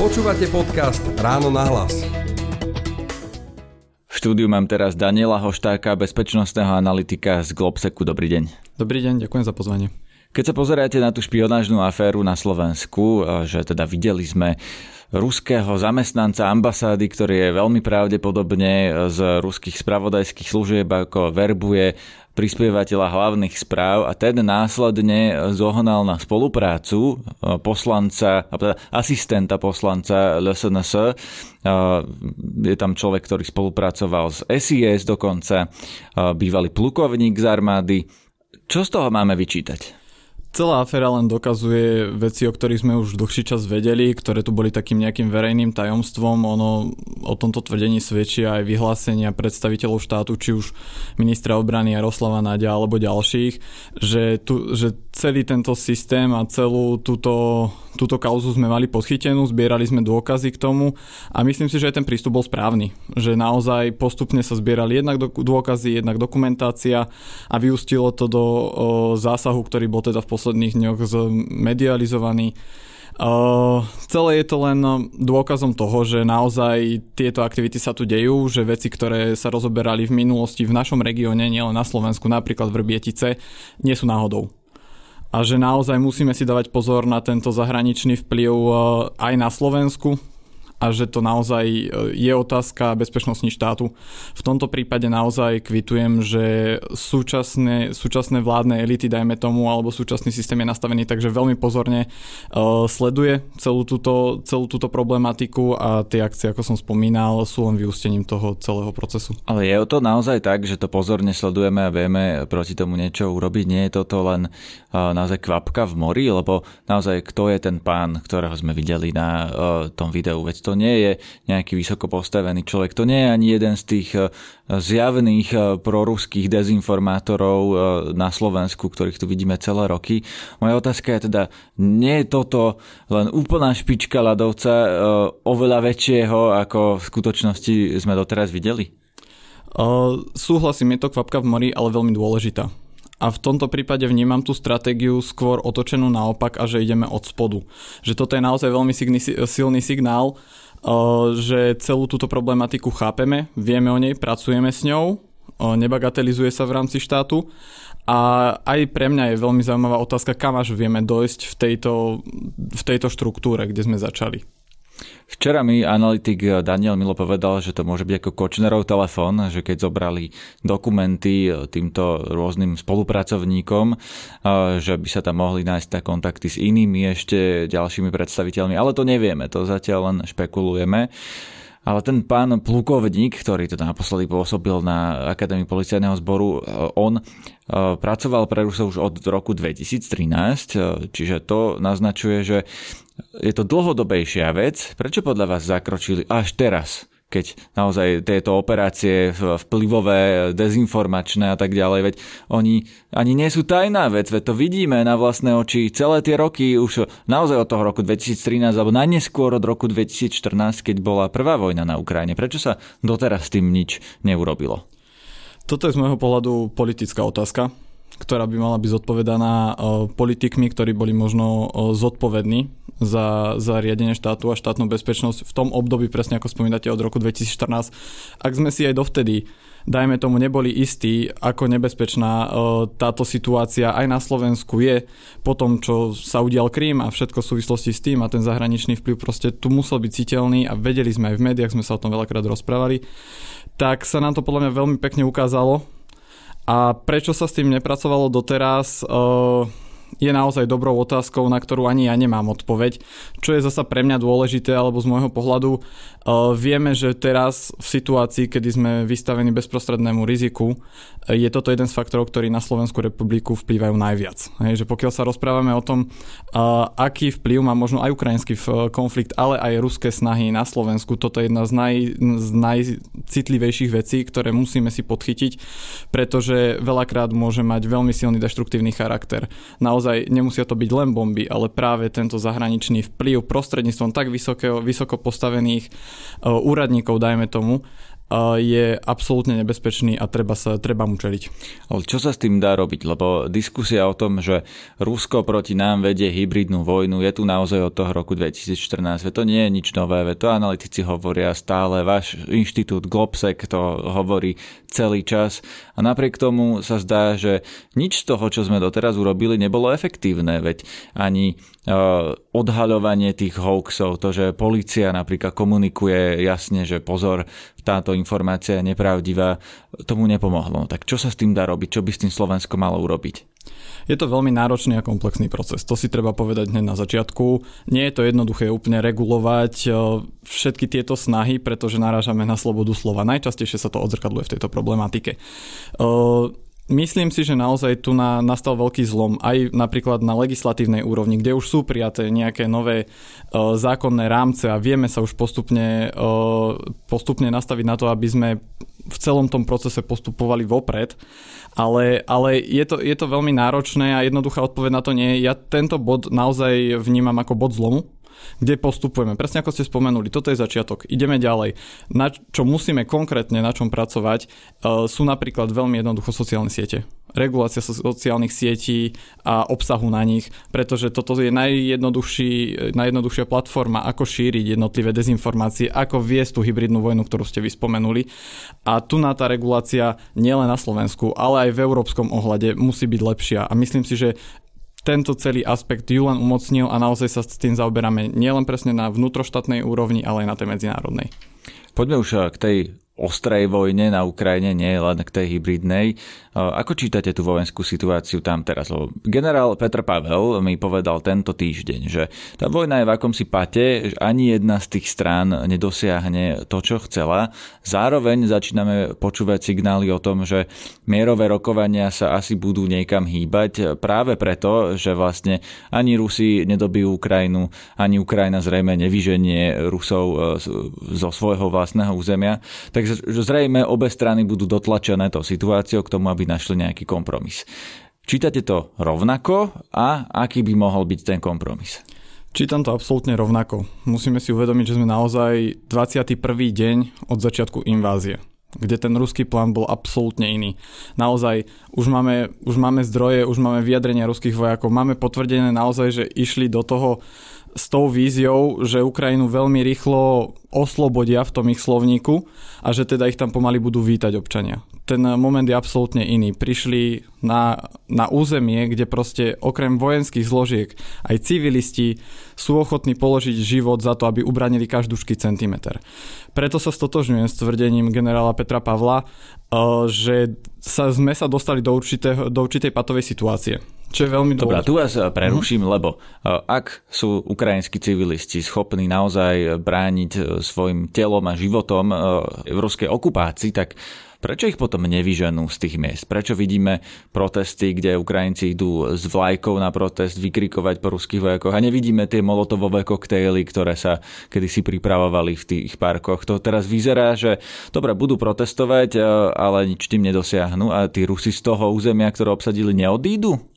Počúvate podcast Ráno na hlas. V štúdiu mám teraz Daniela Hoštáka, bezpečnostného analytika z Globseku. Dobrý deň. Dobrý deň, ďakujem za pozvanie. Keď sa pozeráte na tú špionážnu aféru na Slovensku, že teda videli sme ruského zamestnanca ambasády, ktorý je veľmi pravdepodobne z ruských spravodajských služieb, ako verbuje prispievateľa hlavných správ a ten následne zohnal na spoluprácu poslanca, teda asistenta poslanca LSNS. Je tam človek, ktorý spolupracoval s SIS dokonca, bývalý plukovník z armády. Čo z toho máme vyčítať? Celá aféra len dokazuje veci, o ktorých sme už dlhší čas vedeli, ktoré tu boli takým nejakým verejným tajomstvom. Ono o tomto tvrdení svedčia aj vyhlásenia predstaviteľov štátu, či už ministra obrany Jaroslava Náďa alebo ďalších, že, tu, že celý tento systém a celú túto, túto kauzu sme mali podchytenú, zbierali sme dôkazy k tomu a myslím si, že aj ten prístup bol správny. Že naozaj postupne sa zbierali jednak dôkazy, jednak dokumentácia a vyústilo to do o, zásahu, ktorý bol teda v posledných dňoch zmedializovaný. Uh, celé je to len dôkazom toho, že naozaj tieto aktivity sa tu dejú, že veci, ktoré sa rozoberali v minulosti v našom regióne, nielen na Slovensku, napríklad v Rbietice, nie sú náhodou. A že naozaj musíme si dávať pozor na tento zahraničný vplyv aj na Slovensku, a že to naozaj e, je otázka bezpečnosti štátu. V tomto prípade naozaj kvitujem, že súčasné, súčasné vládne elity, dajme tomu, alebo súčasný systém je nastavený takže veľmi pozorne uh, sleduje celú túto, celú túto problematiku a tie akcie, ako som spomínal, sú len vyústením toho celého procesu. Ale je to naozaj tak, že to pozorne sledujeme a vieme proti tomu niečo urobiť? Nie je toto len uh, naozaj kvapka v mori? Lebo naozaj kto je ten pán, ktorého sme videli na uh, tom videu? Veď to to nie je nejaký vysoko postavený človek, to nie je ani jeden z tých eh, zjavných eh, proruských dezinformátorov eh, na Slovensku, ktorých tu vidíme celé roky. Moja otázka je teda, nie je toto len úplná špička ľadovca oveľa väčšieho, ako v skutočnosti sme doteraz videli? Uh, súhlasím, je to kvapka v mori, ale veľmi dôležitá a v tomto prípade vnímam tú stratégiu skôr otočenú naopak a že ideme od spodu. Že toto je naozaj veľmi silný signál, uh, že celú túto problematiku chápeme, vieme o nej, pracujeme s ňou, uh, nebagatelizuje sa v rámci štátu a aj pre mňa je veľmi zaujímavá otázka, kam až vieme dojsť v tejto, v tejto štruktúre, kde sme začali. Včera mi analytik Daniel Milo povedal, že to môže byť ako Kočnerov telefón, že keď zobrali dokumenty týmto rôznym spolupracovníkom, že by sa tam mohli nájsť tak kontakty s inými ešte ďalšími predstaviteľmi, ale to nevieme, to zatiaľ len špekulujeme. Ale ten pán plukovník, ktorý teda naposledy pôsobil na Akadémii policajného zboru, on pracoval pre Rusov už od roku 2013, čiže to naznačuje, že je to dlhodobejšia vec. Prečo podľa vás zakročili až teraz? Keď naozaj tieto operácie vplyvové, dezinformačné a tak ďalej, veď oni ani nie sú tajná vec, veď to vidíme na vlastné oči celé tie roky, už naozaj od toho roku 2013 alebo najneskôr od roku 2014, keď bola prvá vojna na Ukrajine. Prečo sa doteraz s tým nič neurobilo? Toto je z môjho pohľadu politická otázka ktorá by mala byť zodpovedaná e, politikmi, ktorí boli možno e, zodpovední za, za riadenie štátu a štátnu bezpečnosť v tom období, presne ako spomínate, od roku 2014. Ak sme si aj dovtedy dajme tomu, neboli istí, ako nebezpečná e, táto situácia aj na Slovensku je po tom, čo sa udial Krím a všetko v súvislosti s tým a ten zahraničný vplyv proste tu musel byť citeľný a vedeli sme aj v médiách, sme sa o tom veľakrát rozprávali, tak sa nám to podľa mňa veľmi pekne ukázalo, a prečo sa s tým nepracovalo doteraz? Uh, je naozaj dobrou otázkou, na ktorú ani ja nemám odpoveď. Čo je zasa pre mňa dôležité, alebo z môjho pohľadu, vieme, že teraz v situácii, kedy sme vystavení bezprostrednému riziku, je toto jeden z faktorov, ktorí na Slovensku republiku vplývajú najviac. Hej, že pokiaľ sa rozprávame o tom, aký vplyv má možno aj ukrajinský konflikt, ale aj ruské snahy na Slovensku, toto je jedna z, naj, z najcitlivejších vecí, ktoré musíme si podchytiť, pretože veľakrát môže mať veľmi silný deštruktívny charakter. Naozaj nemusia to byť len bomby, ale práve tento zahraničný vplyv prostredníctvom tak vysokého, vysoko postavených úradníkov, dajme tomu, je absolútne nebezpečný a treba, sa, treba mu čeliť. Čo sa s tým dá robiť? Lebo diskusia o tom, že Rusko proti nám vedie hybridnú vojnu, je tu naozaj od toho roku 2014. Veď to nie je nič nové, veď to analytici hovoria stále, váš inštitút Globsec to hovorí celý čas a napriek tomu sa zdá, že nič z toho, čo sme doteraz urobili, nebolo efektívne, veď ani uh, odhaľovanie tých hoaxov, to, že policia napríklad komunikuje jasne, že pozor, táto informácia je nepravdivá, tomu nepomohlo. Tak čo sa s tým dá robiť? Čo by s tým Slovensko malo urobiť? Je to veľmi náročný a komplexný proces. To si treba povedať hneď na začiatku. Nie je to jednoduché úplne regulovať e, všetky tieto snahy, pretože narážame na slobodu slova. Najčastejšie sa to odzrkadluje v tejto problematike. Myslím si, že naozaj tu na, nastal veľký zlom aj napríklad na legislatívnej úrovni, kde už sú prijaté nejaké nové uh, zákonné rámce a vieme sa už postupne, uh, postupne nastaviť na to, aby sme v celom tom procese postupovali vopred. Ale, ale je, to, je to veľmi náročné a jednoduchá odpoveď na to nie je. Ja tento bod naozaj vnímam ako bod zlomu, kde postupujeme. Presne ako ste spomenuli, toto je začiatok. Ideme ďalej. Na čo musíme konkrétne na čom pracovať, e, sú napríklad veľmi jednoducho sociálne siete. Regulácia sociálnych sietí a obsahu na nich, pretože toto je najjednoduchší, najjednoduchšia platforma, ako šíriť jednotlivé dezinformácie, ako viesť tú hybridnú vojnu, ktorú ste vyspomenuli. A tu na tá regulácia nielen na Slovensku, ale aj v európskom ohľade musí byť lepšia. A myslím si, že tento celý aspekt ju len umocnil a naozaj sa s tým zaoberáme nielen presne na vnútroštátnej úrovni, ale aj na tej medzinárodnej. Poďme už eh, k tej ostrej vojne na Ukrajine, nie len k tej hybridnej. Ako čítate tú vojenskú situáciu tam teraz? Lebo generál Petr Pavel mi povedal tento týždeň, že tá vojna je v akomsi pate, že ani jedna z tých strán nedosiahne to, čo chcela. Zároveň začíname počúvať signály o tom, že mierové rokovania sa asi budú niekam hýbať práve preto, že vlastne ani Rusi nedobijú Ukrajinu, ani Ukrajina zrejme nevyženie Rusov e, zo svojho vlastného územia. Takže zrejme obe strany budú dotlačené to situáciou k tomu, aby našli nejaký kompromis. Čítate to rovnako a aký by mohol byť ten kompromis? Čítam to absolútne rovnako. Musíme si uvedomiť, že sme naozaj 21. deň od začiatku invázie kde ten ruský plán bol absolútne iný. Naozaj, už máme, už máme zdroje, už máme vyjadrenia ruských vojakov, máme potvrdené naozaj, že išli do toho s tou víziou, že Ukrajinu veľmi rýchlo oslobodia v tom ich slovníku a že teda ich tam pomaly budú vítať občania. Ten moment je absolútne iný. Prišli na, na územie, kde proste okrem vojenských zložiek aj civilisti sú ochotní položiť život za to, aby ubranili každúšky centimeter. Preto sa stotožňujem s tvrdením generála Petra Pavla, eh, že sa, sme sa dostali do, určitého, do určitej patovej situácie čo je veľmi dôležité. Dobre, tu vás eh, preruším, uh-huh. lebo eh, ak sú ukrajinskí civilisti schopní naozaj brániť eh, svojim telom a životom v ruskej okupácii, tak Prečo ich potom nevyženú z tých miest? Prečo vidíme protesty, kde Ukrajinci idú s vlajkou na protest vykrikovať po ruských vojakoch a nevidíme tie molotovové koktejly, ktoré sa kedysi pripravovali v tých parkoch. To teraz vyzerá, že dobre, budú protestovať, ale nič tým nedosiahnu a tí Rusi z toho územia, ktoré obsadili, neodídu?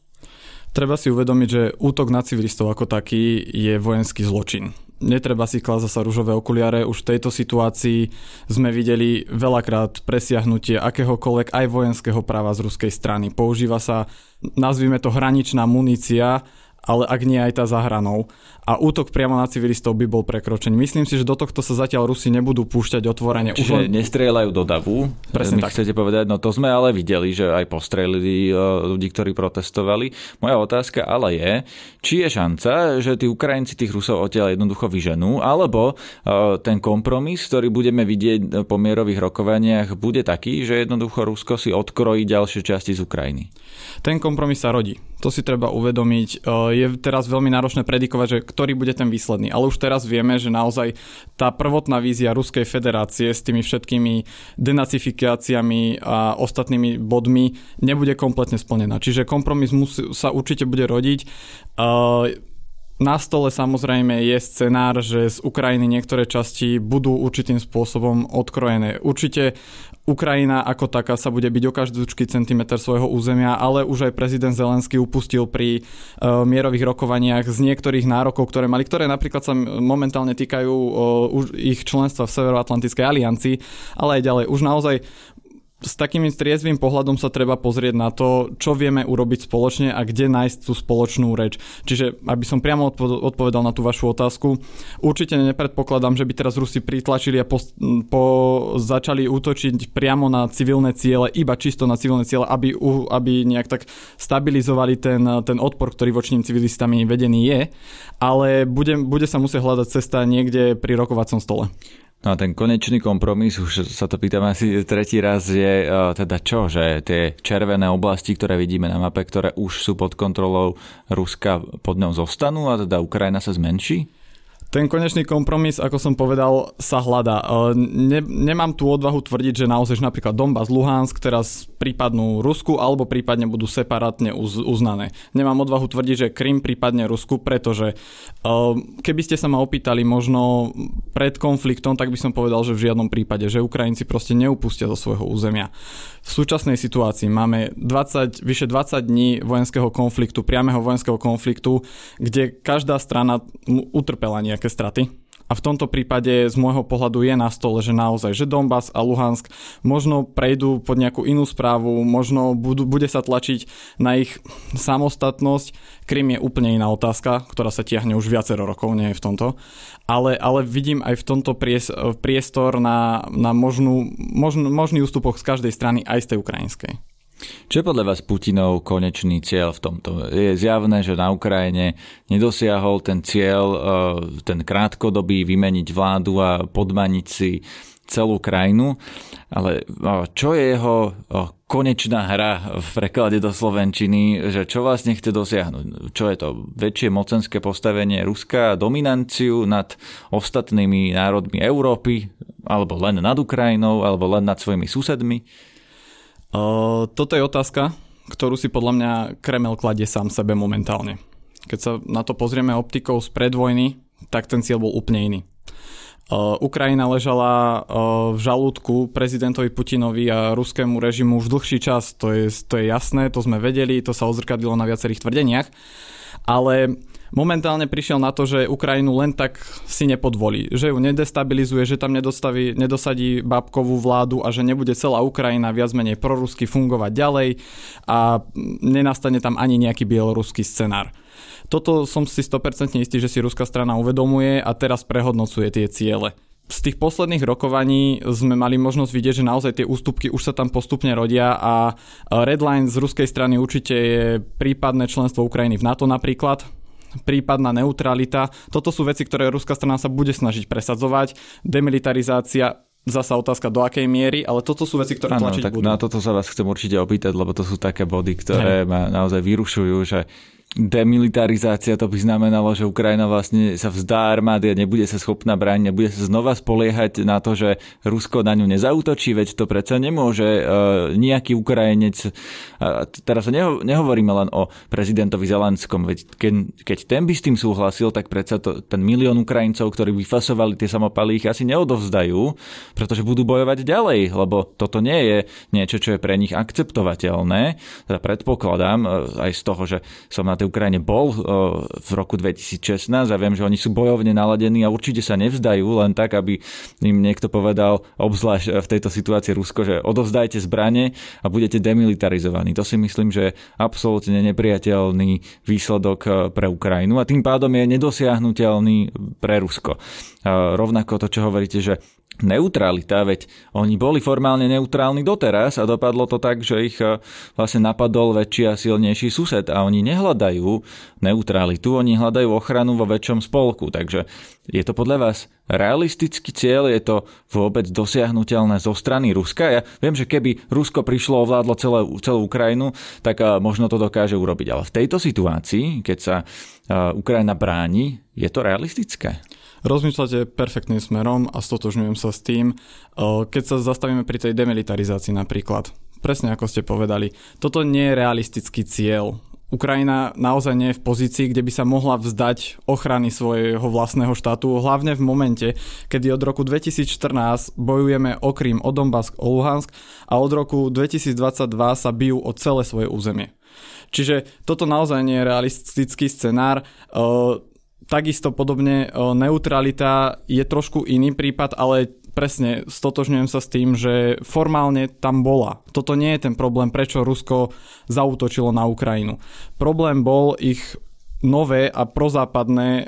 Treba si uvedomiť, že útok na civilistov ako taký je vojenský zločin. Netreba si klásť sa rúžové okuliare, už v tejto situácii sme videli veľakrát presiahnutie akéhokoľvek aj vojenského práva z ruskej strany. Používa sa, nazvime to hraničná munícia, ale ak nie aj tá za hranou. A útok priamo na civilistov by bol prekročený. Myslím si, že do tohto sa zatiaľ Rusi nebudú púšťať otvorene. Čiže Už len... nestrieľajú do davu. Presne tak. chcete povedať, no to sme ale videli, že aj postrelili e, ľudí, ktorí protestovali. Moja otázka ale je, či je šanca, že tí Ukrajinci tých Rusov odtiaľ jednoducho vyženú, alebo e, ten kompromis, ktorý budeme vidieť po mierových rokovaniach, bude taký, že jednoducho Rusko si odkrojí ďalšie časti z Ukrajiny. Ten kompromis sa rodí to si treba uvedomiť. E, je teraz veľmi náročné predikovať, že ktorý bude ten výsledný. Ale už teraz vieme, že naozaj tá prvotná vízia Ruskej federácie s tými všetkými denacifikáciami a ostatnými bodmi nebude kompletne splnená. Čiže kompromis musí, sa určite bude rodiť. E, na stole samozrejme je scenár, že z Ukrajiny niektoré časti budú určitým spôsobom odkrojené. Určite Ukrajina ako taká sa bude byť o každúčky centimetr svojho územia, ale už aj prezident Zelenský upustil pri uh, mierových rokovaniach z niektorých nárokov, ktoré mali, ktoré napríklad sa momentálne týkajú uh, ich členstva v Severoatlantickej aliancii, ale aj ďalej. Už naozaj s takým triezvým pohľadom sa treba pozrieť na to, čo vieme urobiť spoločne a kde nájsť tú spoločnú reč. Čiže, aby som priamo odpovedal na tú vašu otázku, určite nepredpokladám, že by teraz Rusi pritlačili a po, po, začali útočiť priamo na civilné ciele, iba čisto na civilné ciele, aby, aby nejak tak stabilizovali ten, ten odpor, ktorý voči ním civilistami vedený je, ale bude, bude sa musieť hľadať cesta niekde pri rokovacom stole. No a ten konečný kompromis, už sa to pýtam asi tretí raz, je uh, teda čo, že tie červené oblasti, ktoré vidíme na mape, ktoré už sú pod kontrolou Ruska, pod ňou zostanú a teda Ukrajina sa zmenší? Ten konečný kompromis, ako som povedal, sa hľadá. E, ne, nemám tú odvahu tvrdiť, že naozaj že napríklad Donbass, Luhansk teraz prípadnú Rusku alebo prípadne budú separátne uz, uznané. Nemám odvahu tvrdiť, že Krym prípadne Rusku, pretože e, keby ste sa ma opýtali možno pred konfliktom, tak by som povedal, že v žiadnom prípade, že Ukrajinci proste neupustia zo svojho územia. V súčasnej situácii máme 20, vyše 20 dní vojenského konfliktu, priameho vojenského konfliktu, kde každá strana utrpela nejaké straty. A v tomto prípade z môjho pohľadu je na stole, že naozaj, že Donbass a Luhansk možno prejdú pod nejakú inú správu, možno budú, bude sa tlačiť na ich samostatnosť. Krym je úplne iná otázka, ktorá sa tiahne už viacero rokov, nie je v tomto. Ale, ale vidím aj v tomto priestor na, na možnú, možný, možný ústupok z každej strany, aj z tej ukrajinskej. Čo je podľa vás Putinov konečný cieľ v tomto? Je zjavné, že na Ukrajine nedosiahol ten cieľ, e, ten krátkodobý vymeniť vládu a podmaniť si celú krajinu, ale e, čo je jeho e, konečná hra v preklade do Slovenčiny, že čo vlastne chce dosiahnuť? Čo je to? Väčšie mocenské postavenie Ruska, dominanciu nad ostatnými národmi Európy, alebo len nad Ukrajinou, alebo len nad svojimi susedmi? Toto je otázka, ktorú si podľa mňa Kremel kladie sám sebe momentálne. Keď sa na to pozrieme optikou z predvojny, tak ten cieľ bol úplne iný. Uh, Ukrajina ležala uh, v žalúdku prezidentovi Putinovi a ruskému režimu už dlhší čas, to je, to je jasné, to sme vedeli, to sa odzrkadilo na viacerých tvrdeniach, ale momentálne prišiel na to, že Ukrajinu len tak si nepodvolí, že ju nedestabilizuje, že tam nedostaví, nedosadí bábkovú vládu a že nebude celá Ukrajina viac menej prorusky fungovať ďalej a nenastane tam ani nejaký bieloruský scenár. Toto som si 100% istý, že si ruská strana uvedomuje a teraz prehodnocuje tie ciele z tých posledných rokovaní sme mali možnosť vidieť, že naozaj tie ústupky už sa tam postupne rodia a redline z ruskej strany určite je prípadné členstvo Ukrajiny v NATO napríklad, prípadná neutralita. Toto sú veci, ktoré ruská strana sa bude snažiť presadzovať. Demilitarizácia zasa otázka do akej miery, ale toto sú veci, ktoré ano, tlačiť tak budú. Na toto sa vás chcem určite opýtať, lebo to sú také body, ktoré Hej. ma naozaj vyrušujú, že demilitarizácia, to by znamenalo, že Ukrajina vlastne sa vzdá armády a nebude sa schopná brániť, nebude sa znova spoliehať na to, že Rusko na ňu nezautočí, veď to predsa nemôže uh, nejaký Ukrajinec, uh, teraz neho, nehovoríme len o prezidentovi Zelenskom, veď keď, keď ten by s tým súhlasil, tak predsa to, ten milión Ukrajincov, ktorí vyfasovali tie samopaly, ich asi neodovzdajú, pretože budú bojovať ďalej, lebo toto nie je niečo, čo je pre nich akceptovateľné. Teda predpokladám uh, aj z toho, že som na tej tej Ukrajine bol eh, v roku 2016 a viem, že oni sú bojovne naladení a určite sa nevzdajú len tak, aby im niekto povedal, obzvlášť eh, v tejto situácii Rusko, že odovzdajte zbranie a budete demilitarizovaní. To si myslím, že je absolútne nepriateľný výsledok eh, pre Ukrajinu a tým pádom je nedosiahnutelný pre Rusko. Rovnako to, čo hovoríte, že neutralita, veď oni boli formálne neutrálni doteraz a dopadlo to tak, že ich e, vlastne napadol väčší a silnejší sused a oni nehľadajú neutralitu, oni hľadajú ochranu vo väčšom spolku. Takže je to podľa vás realistický cieľ, je to vôbec dosiahnutelné zo strany Ruska? Ja viem, že keby Rusko prišlo ovládlo celé, celú Ukrajinu, tak možno to dokáže urobiť. Ale v tejto situácii, keď sa Ukrajina bráni, je to realistické? Rozmýšľate perfektným smerom a stotožňujem sa s tým. Keď sa zastavíme pri tej demilitarizácii napríklad, presne ako ste povedali, toto nie je realistický cieľ. Ukrajina naozaj nie je v pozícii, kde by sa mohla vzdať ochrany svojho vlastného štátu, hlavne v momente, kedy od roku 2014 bojujeme o Krím, o Donbask, o Luhansk a od roku 2022 sa bijú o celé svoje územie. Čiže toto naozaj nie je realistický scenár. Takisto podobne neutralita je trošku iný prípad, ale presne stotožňujem sa s tým, že formálne tam bola. Toto nie je ten problém, prečo Rusko zautočilo na Ukrajinu. Problém bol ich nové a prozápadné e,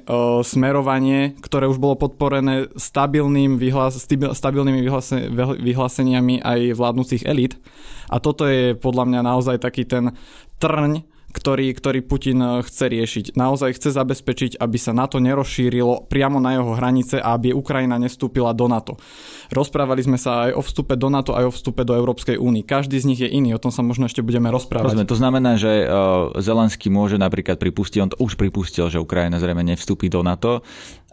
smerovanie, ktoré už bolo podporené stabilným vyhlas, stabilnými vyhlase, vyhláseniami aj vládnúcich elit. A toto je podľa mňa naozaj taký ten trň, ktorý, ktorý Putin eh, chce riešiť. Naozaj chce zabezpečiť, aby sa NATO nerozšírilo priamo na jeho hranice a aby Ukrajina nestúpila do NATO. Rozprávali sme sa aj o vstupe do NATO, aj o vstupe do Európskej únie. Každý z nich je iný, o tom sa možno ešte budeme rozprávať. Rozumiem, to znamená, že uh, Zelenský môže napríklad pripustiť, on to už pripustil, že Ukrajina zrejme nevstúpi do NATO,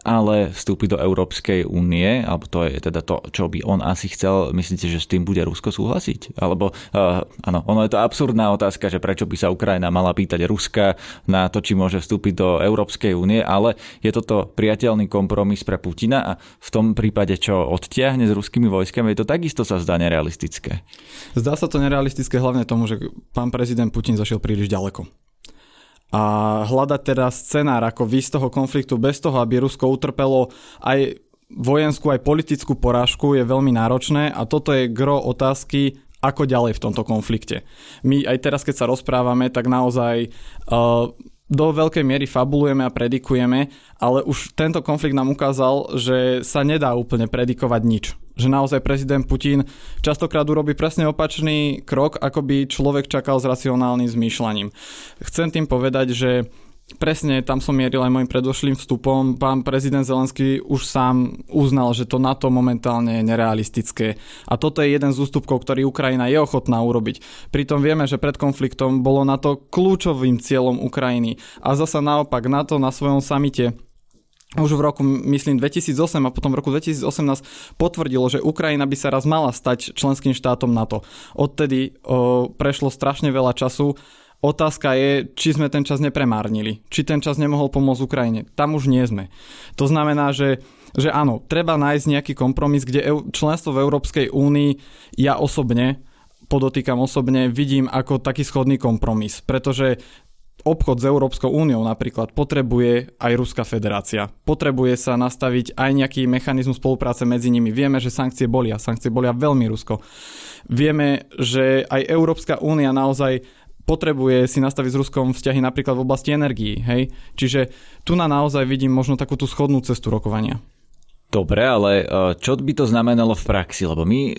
ale vstúpiť do Európskej únie, alebo to je teda to, čo by on asi chcel, myslíte, že s tým bude Rusko súhlasiť? Alebo, uh, áno, ono je to absurdná otázka, že prečo by sa Ukrajina mala pýtať Ruska na to, či môže vstúpiť do Európskej únie, ale je toto priateľný kompromis pre Putina a v tom prípade, čo odtiahne s ruskými vojskami, je to takisto sa zdá nerealistické. Zdá sa to nerealistické hlavne tomu, že pán prezident Putin zašiel príliš ďaleko a hľadať teda scenár, ako vy z toho konfliktu bez toho, aby Rusko utrpelo aj vojenskú, aj politickú porážku je veľmi náročné a toto je gro otázky, ako ďalej v tomto konflikte. My aj teraz, keď sa rozprávame, tak naozaj uh, do veľkej miery fabulujeme a predikujeme, ale už tento konflikt nám ukázal, že sa nedá úplne predikovať nič že naozaj prezident Putin častokrát urobí presne opačný krok, ako by človek čakal s racionálnym zmýšľaním. Chcem tým povedať, že Presne, tam som mieril aj môjim predošlým vstupom. Pán prezident Zelenský už sám uznal, že to NATO momentálne je nerealistické. A toto je jeden z ústupkov, ktorý Ukrajina je ochotná urobiť. Pritom vieme, že pred konfliktom bolo NATO kľúčovým cieľom Ukrajiny. A zasa naopak NATO na svojom samite už v roku, myslím, 2008 a potom v roku 2018 potvrdilo, že Ukrajina by sa raz mala stať členským štátom NATO. Odtedy o, prešlo strašne veľa času. Otázka je, či sme ten čas nepremárnili. Či ten čas nemohol pomôcť Ukrajine. Tam už nie sme. To znamená, že že áno, treba nájsť nejaký kompromis, kde členstvo v Európskej únii ja osobne podotýkam osobne, vidím ako taký schodný kompromis, pretože obchod s Európskou úniou napríklad potrebuje aj Ruská federácia. Potrebuje sa nastaviť aj nejaký mechanizmus spolupráce medzi nimi. Vieme, že sankcie bolia. Sankcie bolia veľmi Rusko. Vieme, že aj Európska únia naozaj potrebuje si nastaviť s Ruskom vzťahy napríklad v oblasti energií. Hej? Čiže tu na naozaj vidím možno takú tú schodnú cestu rokovania. Dobre, ale e, čo by to znamenalo v praxi? Lebo my e,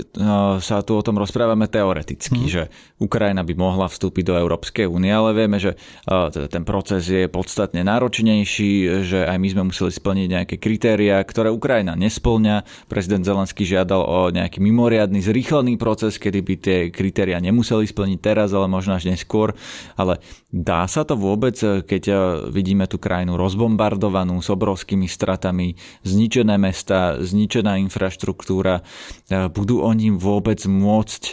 sa tu o tom rozprávame teoreticky, mm. že Ukrajina by mohla vstúpiť do Európskej únie, ale vieme, že e, teda ten proces je podstatne náročnejší, že aj my sme museli splniť nejaké kritéria, ktoré Ukrajina nesplňa. Prezident Zelenský žiadal o nejaký mimoriadný zrýchlený proces, kedy by tie kritéria nemuseli splniť teraz, ale možno až neskôr. Ale dá sa to vôbec, keď vidíme tú krajinu rozbombardovanú s obrovskými stratami, zničené mesta, zničená infraštruktúra, e, budú oni vôbec môcť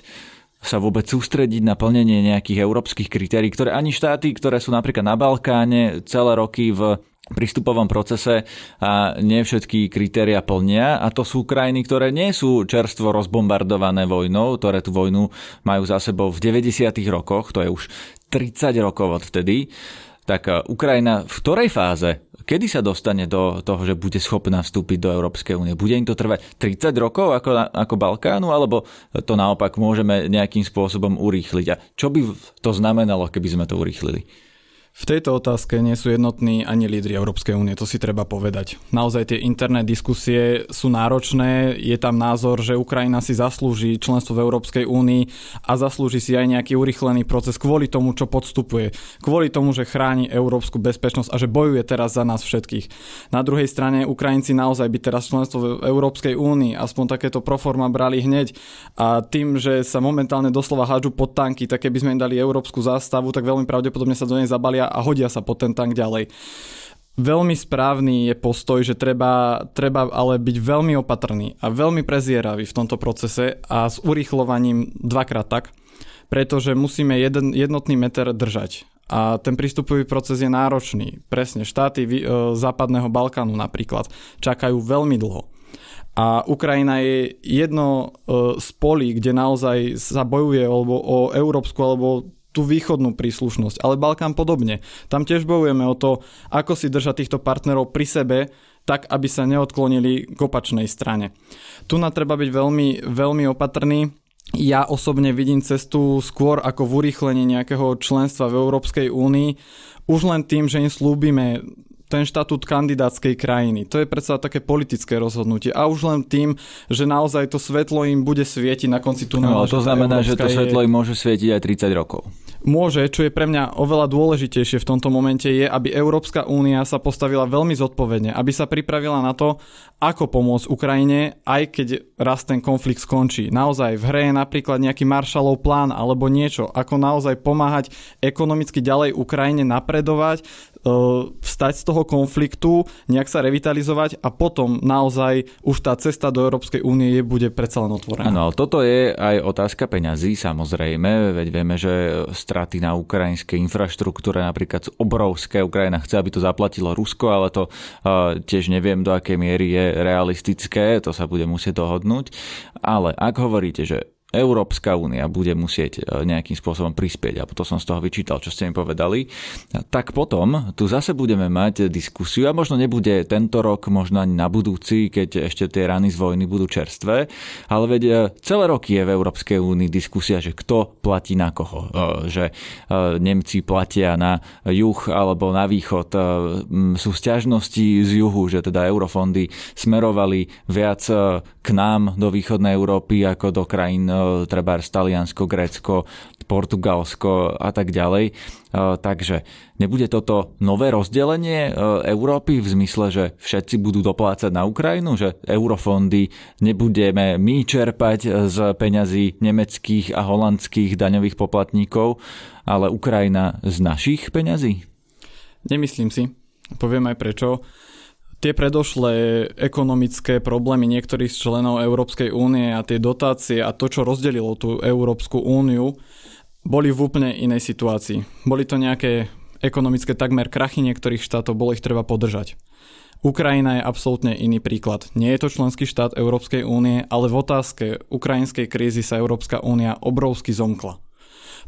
sa vôbec sústrediť na plnenie nejakých európskych kritérií, ktoré ani štáty, ktoré sú napríklad na Balkáne celé roky v prístupovom procese a nie všetky kritéria plnia a to sú krajiny, ktoré nie sú čerstvo rozbombardované vojnou, ktoré tú vojnu majú za sebou v 90. rokoch, to je už 30 rokov od vtedy tak e, Ukrajina v ktorej fáze, kedy sa dostane do toho, že bude schopná vstúpiť do Európskej únie? Bude im to trvať 30 rokov ako, ako Balkánu, alebo to naopak môžeme nejakým spôsobom urýchliť? A čo by to znamenalo, keby sme to urýchlili? V tejto otázke nie sú jednotní ani lídry Európskej únie, to si treba povedať. Naozaj tie interné diskusie sú náročné, je tam názor, že Ukrajina si zaslúži členstvo v Európskej únii a zaslúži si aj nejaký urychlený proces kvôli tomu, čo podstupuje, kvôli tomu, že chráni európsku bezpečnosť a že bojuje teraz za nás všetkých. Na druhej strane Ukrajinci naozaj by teraz členstvo v Európskej únii aspoň takéto proforma brali hneď a tým, že sa momentálne doslova hádžu pod tanky, tak keby sme im dali európsku zástavu, tak veľmi pravdepodobne sa do nej zabalia a hodia sa po ten tank ďalej. Veľmi správny je postoj, že treba, treba ale byť veľmi opatrný a veľmi prezieravý v tomto procese a s urýchlovaním dvakrát tak, pretože musíme jeden, jednotný meter držať. A ten prístupový proces je náročný. Presne, štáty e, západného Balkánu napríklad čakajú veľmi dlho. A Ukrajina je jedno e, z polí, kde naozaj sa bojuje alebo o európsku alebo tú východnú príslušnosť, ale Balkán podobne. Tam tiež bojujeme o to, ako si držať týchto partnerov pri sebe, tak aby sa neodklonili k opačnej strane. Tu na treba byť veľmi, veľmi opatrný. Ja osobne vidím cestu skôr ako v urýchlení nejakého členstva v Európskej únii, už len tým, že im slúbime ten štatút kandidátskej krajiny. To je predsa také politické rozhodnutie. A už len tým, že naozaj to svetlo im bude svietiť na konci tunela. No, to znamená, že to svetlo im môže svietiť aj 30 rokov môže, čo je pre mňa oveľa dôležitejšie v tomto momente, je, aby Európska únia sa postavila veľmi zodpovedne, aby sa pripravila na to, ako pomôcť Ukrajine, aj keď raz ten konflikt skončí. Naozaj v hre je napríklad nejaký Marshallov plán alebo niečo, ako naozaj pomáhať ekonomicky ďalej Ukrajine napredovať, vstať z toho konfliktu, nejak sa revitalizovať a potom naozaj už tá cesta do Európskej únie bude predsa len otvorená. Áno, ale toto je aj otázka peňazí, samozrejme, veď vieme, že straty na ukrajinskej infraštruktúre napríklad obrovské. Ukrajina chce, aby to zaplatilo Rusko, ale to uh, tiež neviem, do akej miery je realistické, to sa bude musieť dohodnúť. Ale ak hovoríte, že Európska únia bude musieť e, nejakým spôsobom prispieť, a to som z toho vyčítal, čo ste mi povedali, tak potom tu zase budeme mať diskusiu a možno nebude tento rok, možno ani na budúci, keď ešte tie rany z vojny budú čerstvé, ale veď e, celé roky je v Európskej únii diskusia, že kto platí na koho, e, že Nemci platia na juh alebo na východ, sú sťažnosti z juhu, že teda eurofondy smerovali viac k nám do východnej Európy ako do krajín treba Taliansko, Grécko, Portugalsko a tak ďalej. E, takže nebude toto nové rozdelenie e, Európy v zmysle, že všetci budú doplácať na Ukrajinu, že eurofondy nebudeme my čerpať z peňazí nemeckých a holandských daňových poplatníkov, ale Ukrajina z našich peňazí? Nemyslím si. Poviem aj prečo tie predošlé ekonomické problémy niektorých z členov Európskej únie a tie dotácie a to, čo rozdelilo tú Európsku úniu, boli v úplne inej situácii. Boli to nejaké ekonomické takmer krachy niektorých štátov, bolo ich treba podržať. Ukrajina je absolútne iný príklad. Nie je to členský štát Európskej únie, ale v otázke ukrajinskej krízy sa Európska únia obrovsky zomkla.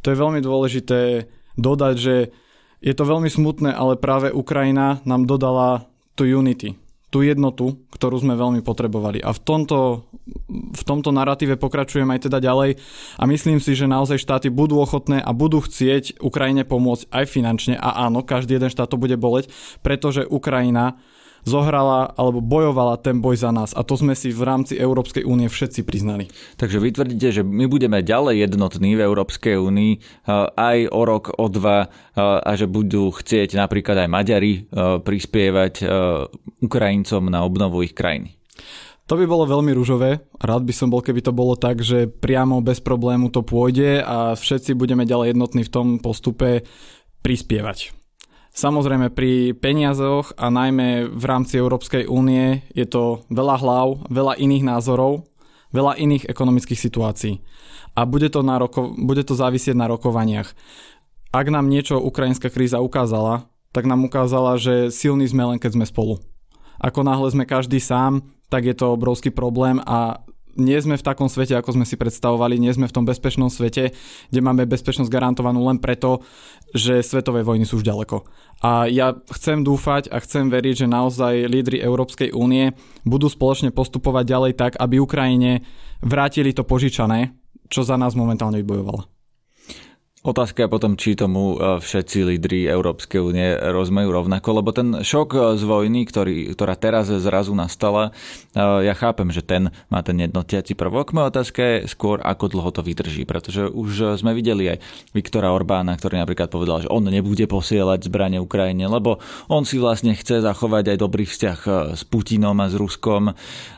To je veľmi dôležité dodať, že je to veľmi smutné, ale práve Ukrajina nám dodala tú unity, tú jednotu, ktorú sme veľmi potrebovali. A v tomto, v tomto narratíve pokračujem aj teda ďalej a myslím si, že naozaj štáty budú ochotné a budú chcieť Ukrajine pomôcť aj finančne a áno, každý jeden štát to bude boleť, pretože Ukrajina zohrala alebo bojovala ten boj za nás. A to sme si v rámci Európskej únie všetci priznali. Takže vy tvrdíte, že my budeme ďalej jednotní v Európskej únii aj o rok, o dva a že budú chcieť napríklad aj Maďari prispievať Ukrajincom na obnovu ich krajiny. To by bolo veľmi rúžové. Rád by som bol, keby to bolo tak, že priamo bez problému to pôjde a všetci budeme ďalej jednotní v tom postupe prispievať. Samozrejme pri peniazoch a najmä v rámci Európskej únie je to veľa hlav, veľa iných názorov, veľa iných ekonomických situácií. A bude to, na roko- bude to závisieť na rokovaniach. Ak nám niečo ukrajinská kríza ukázala, tak nám ukázala, že silní sme len keď sme spolu. Ako náhle sme každý sám, tak je to obrovský problém a nie sme v takom svete, ako sme si predstavovali, nie sme v tom bezpečnom svete, kde máme bezpečnosť garantovanú len preto, že svetové vojny sú už ďaleko. A ja chcem dúfať a chcem veriť, že naozaj lídry Európskej únie budú spoločne postupovať ďalej tak, aby Ukrajine vrátili to požičané, čo za nás momentálne vybojovala. Otázka je potom, či tomu e, všetci lídry Európskej únie rozmajú rovnako, lebo ten šok e, z vojny, ktorý, ktorá teraz zrazu nastala, e, ja chápem, že ten má ten jednotiaci prvok. Moja otázka je skôr, ako dlho to vydrží, pretože už sme videli aj Viktora Orbána, ktorý napríklad povedal, že on nebude posielať zbranie Ukrajine, lebo on si vlastne chce zachovať aj dobrý vzťah s Putinom a s Ruskom.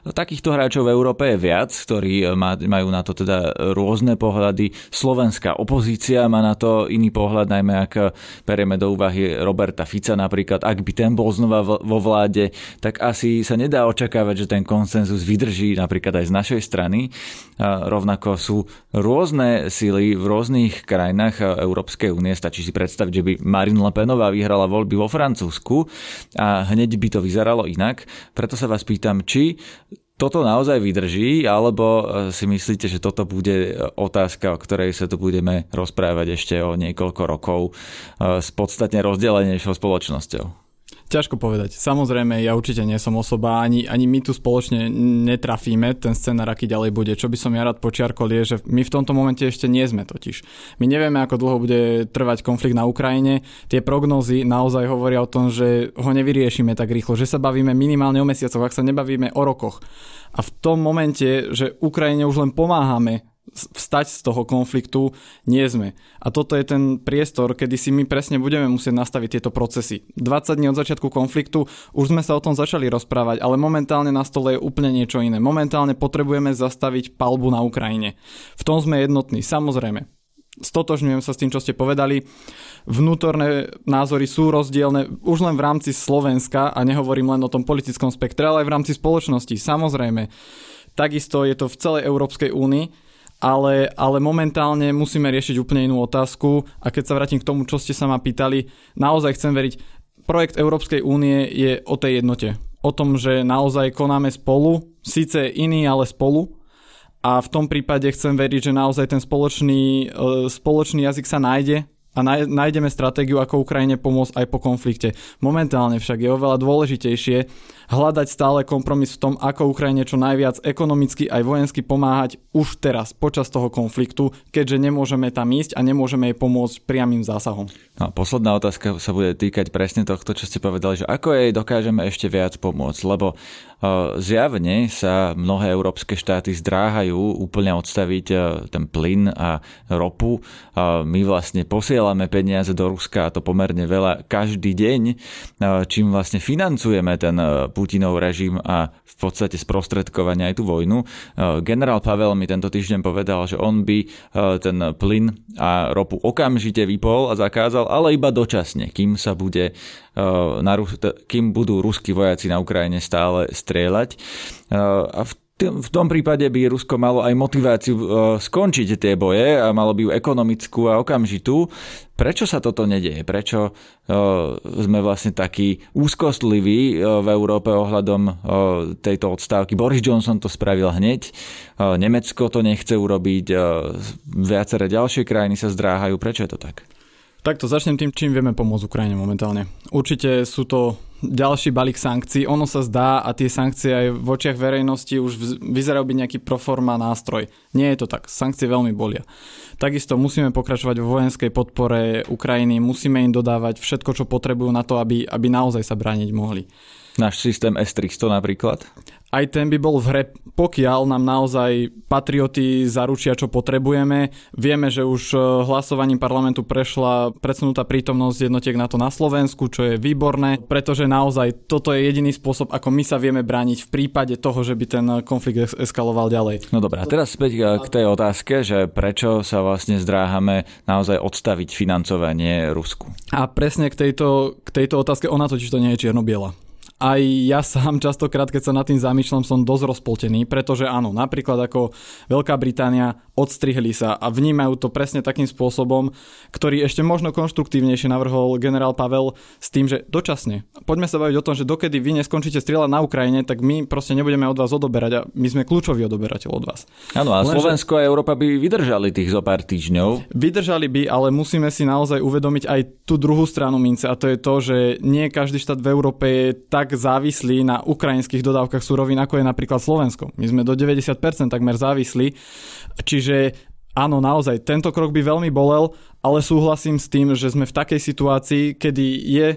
Takýchto hráčov v Európe je viac, ktorí majú na to teda rôzne pohľady. Slovenská opozícia má má na to iný pohľad, najmä ak berieme do úvahy Roberta Fica napríklad, ak by ten bol znova vo vláde, tak asi sa nedá očakávať, že ten konsenzus vydrží napríklad aj z našej strany. Rovnako sú rôzne sily v rôznych krajinách Európskej únie. Stačí si predstaviť, že by Marine Le Penová vyhrala voľby vo Francúzsku a hneď by to vyzeralo inak. Preto sa vás pýtam, či toto naozaj vydrží, alebo e, si myslíte, že toto bude otázka, o ktorej sa tu budeme rozprávať ešte o niekoľko rokov e, s podstatne rozdelenejšou spoločnosťou? Ťažko povedať. Samozrejme, ja určite nie som osoba, ani, ani my tu spoločne netrafíme ten scenár, aký ďalej bude. Čo by som ja rád počiarkol je, že my v tomto momente ešte nie sme totiž. My nevieme, ako dlho bude trvať konflikt na Ukrajine. Tie prognózy naozaj hovoria o tom, že ho nevyriešime tak rýchlo, že sa bavíme minimálne o mesiacoch, ak sa nebavíme o rokoch. A v tom momente, že Ukrajine už len pomáhame vstať z toho konfliktu, nie sme. A toto je ten priestor, kedy si my presne budeme musieť nastaviť tieto procesy. 20 dní od začiatku konfliktu už sme sa o tom začali rozprávať, ale momentálne na stole je úplne niečo iné. Momentálne potrebujeme zastaviť palbu na Ukrajine. V tom sme jednotní, samozrejme. Stotožňujem sa s tým, čo ste povedali. Vnútorné názory sú rozdielne už len v rámci Slovenska a nehovorím len o tom politickom spektre, ale aj v rámci spoločnosti. Samozrejme. Takisto je to v celej Európskej únii ale, ale momentálne musíme riešiť úplne inú otázku. A keď sa vrátim k tomu, čo ste sa ma pýtali, naozaj chcem veriť, projekt Európskej únie je o tej jednote. O tom, že naozaj konáme spolu, síce iný, ale spolu. A v tom prípade chcem veriť, že naozaj ten spoločný, e, spoločný jazyk sa nájde a nájdeme stratégiu, ako Ukrajine pomôcť aj po konflikte. Momentálne však je oveľa dôležitejšie hľadať stále kompromis v tom, ako Ukrajine čo najviac ekonomicky aj vojensky pomáhať už teraz, počas toho konfliktu, keďže nemôžeme tam ísť a nemôžeme jej pomôcť priamým zásahom. No a posledná otázka sa bude týkať presne tohto, čo ste povedali, že ako jej dokážeme ešte viac pomôcť, lebo Zjavne sa mnohé európske štáty zdráhajú úplne odstaviť ten plyn a ropu. My vlastne posielame peniaze do Ruska a to pomerne veľa každý deň, čím vlastne financujeme ten Putinov režim a v podstate sprostredkovania aj tú vojnu. Generál Pavel mi tento týždeň povedal, že on by ten plyn a ropu okamžite vypol a zakázal, ale iba dočasne, kým sa bude na, kým budú ruskí vojaci na Ukrajine stále strieľať. A v v tom prípade by Rusko malo aj motiváciu skončiť tie boje a malo by ju ekonomickú a okamžitú. Prečo sa toto nedeje? Prečo sme vlastne takí úzkostliví v Európe ohľadom tejto odstávky? Boris Johnson to spravil hneď, Nemecko to nechce urobiť, viaceré ďalšie krajiny sa zdráhajú. Prečo je to tak? Takto začnem tým, čím vieme pomôcť Ukrajine momentálne. Určite sú to ďalší balík sankcií. Ono sa zdá a tie sankcie aj v očiach verejnosti už vyzerajú byť nejaký proforma nástroj. Nie je to tak. Sankcie veľmi bolia. Takisto musíme pokračovať vo vojenskej podpore Ukrajiny, musíme im dodávať všetko, čo potrebujú na to, aby, aby naozaj sa brániť mohli. Náš systém S-300 napríklad? Aj ten by bol v hre, pokiaľ nám naozaj patrioty zaručia, čo potrebujeme. Vieme, že už e, hlasovaním parlamentu prešla predsunutá prítomnosť jednotiek na to na Slovensku, čo je výborné, pretože naozaj toto je jediný spôsob, ako my sa vieme brániť v prípade toho, že by ten konflikt eskaloval ďalej. No dobré, a teraz späť e, k tej otázke, že prečo sa vlastne zdráhame naozaj odstaviť financovanie Rusku. A presne k tejto, k tejto otázke, ona totiž to nie je čierno-biela aj ja sám častokrát, keď sa nad tým zamýšľam, som dosť rozpoltený, pretože áno, napríklad ako Veľká Británia odstrihli sa a vnímajú to presne takým spôsobom, ktorý ešte možno konštruktívnejšie navrhol generál Pavel s tým, že dočasne. Poďme sa baviť o tom, že dokedy vy neskončíte strieľať na Ukrajine, tak my proste nebudeme od vás odoberať a my sme kľúčoví odoberateľ od vás. Áno, a Lenže... Slovensko a Európa by vydržali tých zo pár týždňov. Vydržali by, ale musíme si naozaj uvedomiť aj tú druhú stranu mince a to je to, že nie každý štát v Európe je tak tak závislí na ukrajinských dodávkach surovín, ako je napríklad Slovensko. My sme do 90% takmer závislí, čiže áno, naozaj, tento krok by veľmi bolel, ale súhlasím s tým, že sme v takej situácii, kedy je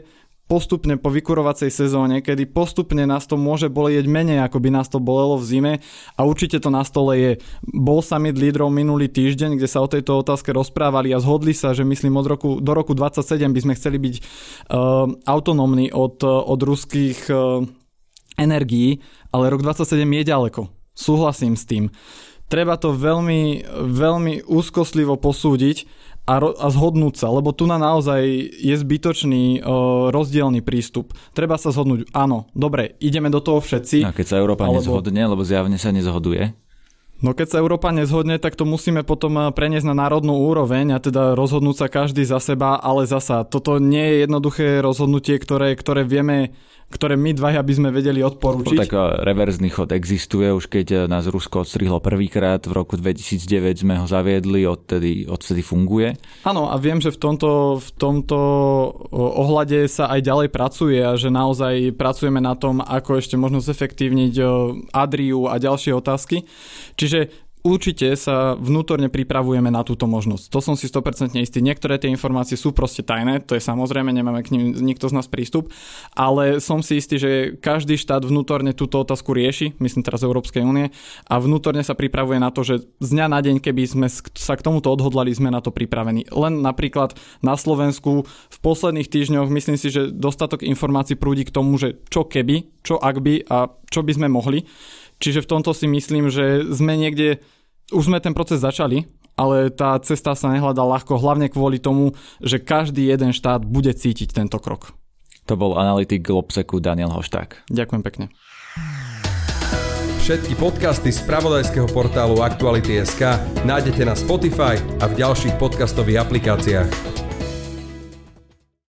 postupne po vykurovacej sezóne, kedy postupne nás to môže bolieť menej, ako by nás to bolelo v zime a určite to na stole je. Bol summit lídrov minulý týždeň, kde sa o tejto otázke rozprávali a zhodli sa, že myslím od roku, do roku 27 by sme chceli byť uh, autonómni od, od ruských uh, energií, ale rok 27 je ďaleko. Súhlasím s tým. Treba to veľmi, veľmi úzkostlivo posúdiť a, ro- a zhodnúť sa, lebo tu na naozaj je zbytočný o, rozdielný prístup. Treba sa zhodnúť, áno, dobre, ideme do toho všetci. A keď sa Európa alebo... nezhodne, lebo zjavne sa nezhoduje? No keď sa Európa nezhodne, tak to musíme potom preniesť na národnú úroveň a teda rozhodnúť sa každý za seba, ale zasa toto nie je jednoduché rozhodnutie, ktoré, ktoré vieme ktoré my dvaja by sme vedeli odporúčiť. No, tak reverzný chod existuje, už keď eh, nás Rusko odstrihlo prvýkrát, v roku 2009 sme ho zaviedli, odtedy, odtedy funguje. Áno, a viem, že v tomto, v tomto ohľade sa aj ďalej pracuje a že naozaj pracujeme na tom, ako ešte možno zefektívniť Adriu a ďalšie otázky. Čiže Určite sa vnútorne pripravujeme na túto možnosť. To som si 100% istý. Niektoré tie informácie sú proste tajné, to je samozrejme, nemáme k ním nikto z nás prístup, ale som si istý, že každý štát vnútorne túto otázku rieši, myslím teraz Európskej únie, a vnútorne sa pripravuje na to, že z dňa na deň, keby sme sa k tomuto odhodlali, sme na to pripravení. Len napríklad na Slovensku v posledných týždňoch myslím si, že dostatok informácií prúdi k tomu, že čo keby, čo ak by a čo by sme mohli. Čiže v tomto si myslím, že sme niekde, už sme ten proces začali, ale tá cesta sa nehľadá ľahko, hlavne kvôli tomu, že každý jeden štát bude cítiť tento krok. To bol analytik Globseku Daniel Hošták. Ďakujem pekne. Všetky podcasty z pravodajského portálu Aktuality.sk nájdete na Spotify a v ďalších podcastových aplikáciách.